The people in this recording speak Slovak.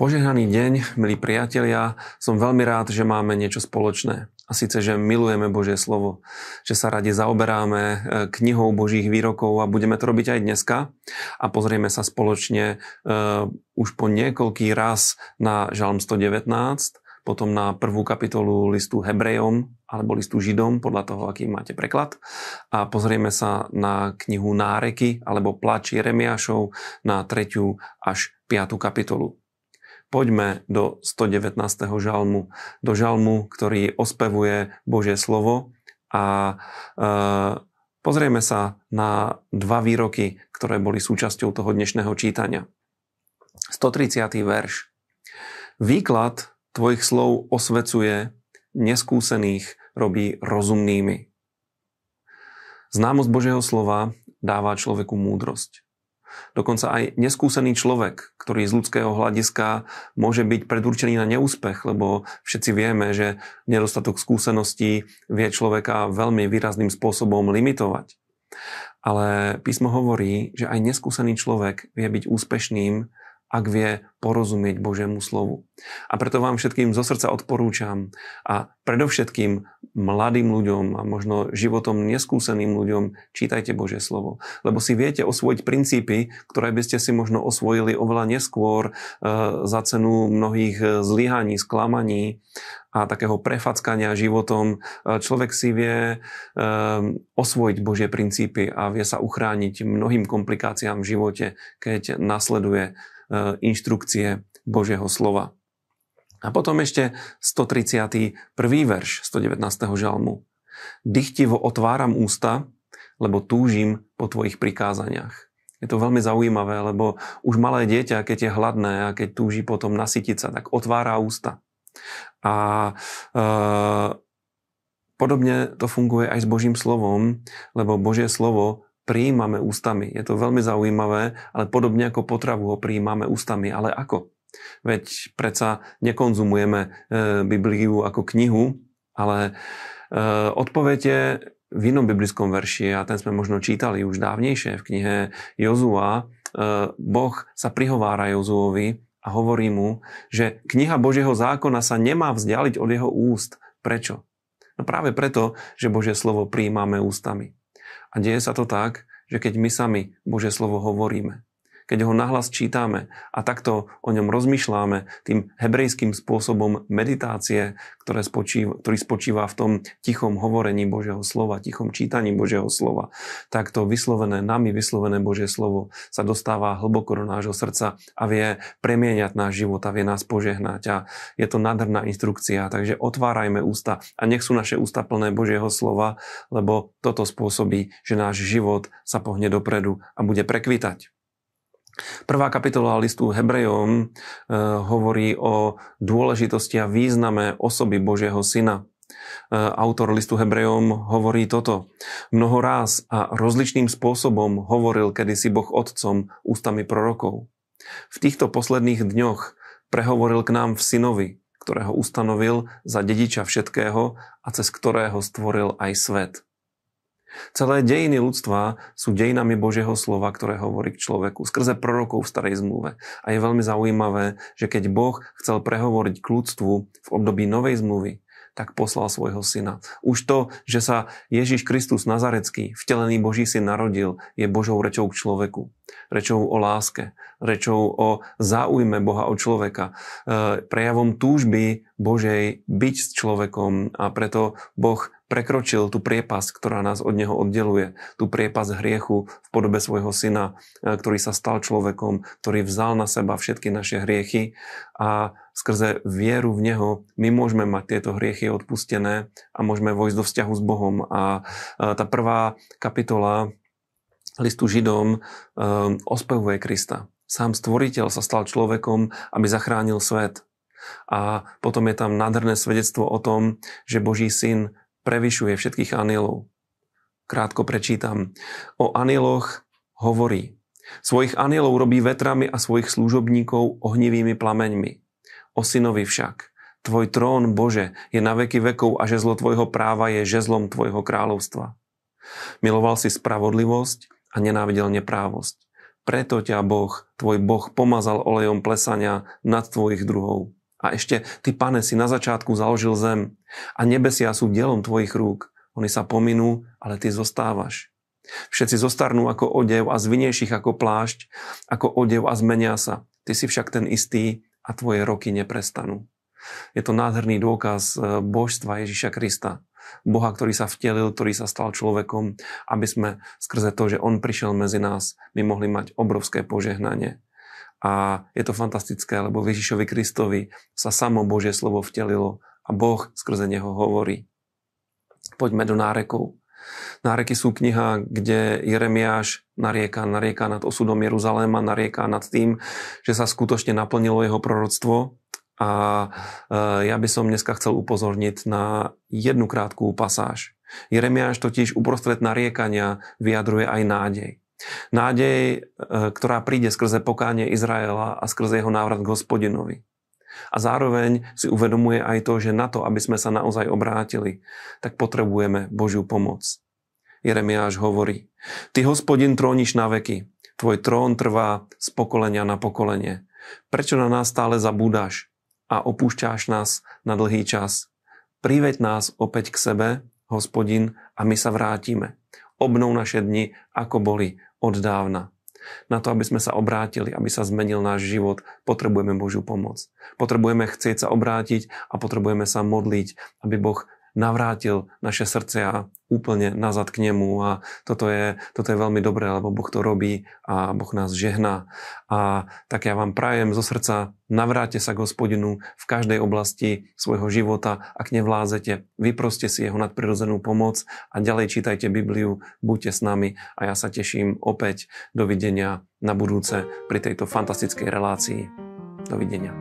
Požehnaný deň, milí priatelia. Som veľmi rád, že máme niečo spoločné. A síce, že milujeme Božie slovo, že sa radi zaoberáme e, knihou Božích výrokov a budeme to robiť aj dneska. A pozrieme sa spoločne uh, už po niekoľký raz na Žalm 119, potom na prvú kapitolu listu Hebrejom alebo listu Židom, podľa toho, aký máte preklad. A pozrieme sa na knihu Náreky alebo Plač Jeremiášov na tretiu až piatú kapitolu. Poďme do 119. žalmu, do žalmu, ktorý ospevuje Božie slovo a e, pozrieme sa na dva výroky, ktoré boli súčasťou toho dnešného čítania. 130. verš. Výklad tvojich slov osvecuje, neskúsených robí rozumnými. Známosť Božieho slova dáva človeku múdrosť. Dokonca aj neskúsený človek, ktorý z ľudského hľadiska môže byť predurčený na neúspech, lebo všetci vieme, že nedostatok skúseností vie človeka veľmi výrazným spôsobom limitovať. Ale písmo hovorí, že aj neskúsený človek vie byť úspešným ak vie porozumieť Božiemu slovu. A preto vám všetkým zo srdca odporúčam a predovšetkým mladým ľuďom a možno životom neskúseným ľuďom čítajte Božie slovo. Lebo si viete osvojiť princípy, ktoré by ste si možno osvojili oveľa neskôr e, za cenu mnohých e, zlyhaní, sklamaní a takého prefackania životom. E, človek si vie osvojiť Božie princípy a vie sa uchrániť mnohým komplikáciám v živote, keď nasleduje inštrukcie Božieho slova. A potom ešte 131. verš 119. žalmu. Dychtivo otváram ústa, lebo túžim po tvojich prikázaniach. Je to veľmi zaujímavé, lebo už malé dieťa, keď je hladné a keď túži potom nasytiť sa, tak otvára ústa. A e, podobne to funguje aj s Božím slovom, lebo Božie slovo prijímame ústami. Je to veľmi zaujímavé, ale podobne ako potravu ho prijímame ústami. Ale ako? Veď predsa nekonzumujeme e, Bibliu ako knihu, ale e, odpoviete v inom biblickom verši, a ten sme možno čítali už dávnejšie v knihe Jozua, e, Boh sa prihovára Jozuovi a hovorí mu, že kniha Božieho zákona sa nemá vzdialiť od jeho úst. Prečo? No práve preto, že Božie slovo prijímame ústami. A deje sa to tak, že keď my sami Božie slovo hovoríme, keď ho nahlas čítame a takto o ňom rozmýšľame tým hebrejským spôsobom meditácie, ktoré spočíva, ktorý spočíva v tom tichom hovorení Božieho slova, tichom čítaní Božieho slova, tak to vyslovené, nami vyslovené Božie slovo sa dostáva hlboko do nášho srdca a vie premieňať náš život a vie nás požehnať a je to nádherná inštrukcia, takže otvárajme ústa a nech sú naše ústa plné Božieho slova, lebo toto spôsobí, že náš život sa pohne dopredu a bude prekvitať. Prvá kapitola listu Hebrejom e, hovorí o dôležitosti a význame osoby Božieho syna. E, autor listu Hebrejom hovorí toto. Mnoho ráz a rozličným spôsobom hovoril kedysi Boh otcom ústami prorokov. V týchto posledných dňoch prehovoril k nám v synovi, ktorého ustanovil za dediča všetkého a cez ktorého stvoril aj svet. Celé dejiny ľudstva sú dejinami Božieho slova, ktoré hovorí k človeku skrze prorokov v starej zmluve. A je veľmi zaujímavé, že keď Boh chcel prehovoriť k ľudstvu v období novej zmluvy, tak poslal svojho syna. Už to, že sa Ježiš Kristus Nazarecký, vtelený Boží syn narodil, je Božou rečou k človeku. Rečou o láske, rečou o záujme Boha o človeka, e, prejavom túžby Božej byť s človekom a preto Boh prekročil tú priepas, ktorá nás od Neho oddeluje. Tú priepas hriechu v podobe svojho syna, e, ktorý sa stal človekom, ktorý vzal na seba všetky naše hriechy a skrze vieru v Neho my môžeme mať tieto hriechy odpustené a môžeme vojsť do vzťahu s Bohom. A e, tá prvá kapitola listu Židom e, ospevuje Krista. Sám stvoriteľ sa stal človekom, aby zachránil svet. A potom je tam nádherné svedectvo o tom, že Boží syn prevyšuje všetkých anielov. Krátko prečítam. O anieloch hovorí. Svojich anielov robí vetrami a svojich služobníkov ohnivými plameňmi. O synovi však. Tvoj trón, Bože, je na veky vekov a žezlo tvojho práva je žezlom tvojho kráľovstva. Miloval si spravodlivosť a nenávidel neprávosť. Preto ťa Boh, tvoj Boh, pomazal olejom plesania nad tvojich druhov. A ešte, ty, pane, si na začiatku založil zem a nebesia sú dielom tvojich rúk. Oni sa pominú, ale ty zostávaš. Všetci zostarnú ako odev a zvinejších ako plášť, ako odev a zmenia sa. Ty si však ten istý a tvoje roky neprestanú. Je to nádherný dôkaz eh, božstva Ježiša Krista. Boha, ktorý sa vtelil, ktorý sa stal človekom, aby sme skrze to, že On prišiel medzi nás, my mohli mať obrovské požehnanie. A je to fantastické, lebo Ježišovi Kristovi sa samo Božie slovo vtelilo a Boh skrze neho hovorí. Poďme do nárekov. Náreky sú kniha, kde Jeremiáš narieka, narieka nad osudom Jeruzaléma, narieka nad tým, že sa skutočne naplnilo jeho proroctvo a e, ja by som dneska chcel upozorniť na jednu krátku pasáž. Jeremiáš totiž uprostred nariekania vyjadruje aj nádej. Nádej, e, ktorá príde skrze pokánie Izraela a skrze jeho návrat k hospodinovi. A zároveň si uvedomuje aj to, že na to, aby sme sa naozaj obrátili, tak potrebujeme Božiu pomoc. Jeremiáš hovorí, Ty, hospodin, tróniš na veky, tvoj trón trvá z pokolenia na pokolenie. Prečo na nás stále zabúdaš? A opúšťáš nás na dlhý čas. Priveď nás opäť k sebe, hospodin, a my sa vrátime. Obnov naše dni, ako boli od dávna. Na to, aby sme sa obrátili, aby sa zmenil náš život, potrebujeme Božiu pomoc. Potrebujeme chcieť sa obrátiť a potrebujeme sa modliť, aby Boh navrátil naše srdcia úplne nazad k nemu a toto je, toto je veľmi dobré, lebo Boh to robí a Boh nás žehná. A tak ja vám prajem zo srdca, navráte sa k hospodinu v každej oblasti svojho života. Ak nevlázete, vyproste si jeho nadprirodzenú pomoc a ďalej čítajte Bibliu, buďte s nami a ja sa teším opäť. Dovidenia na budúce pri tejto fantastickej relácii. Dovidenia.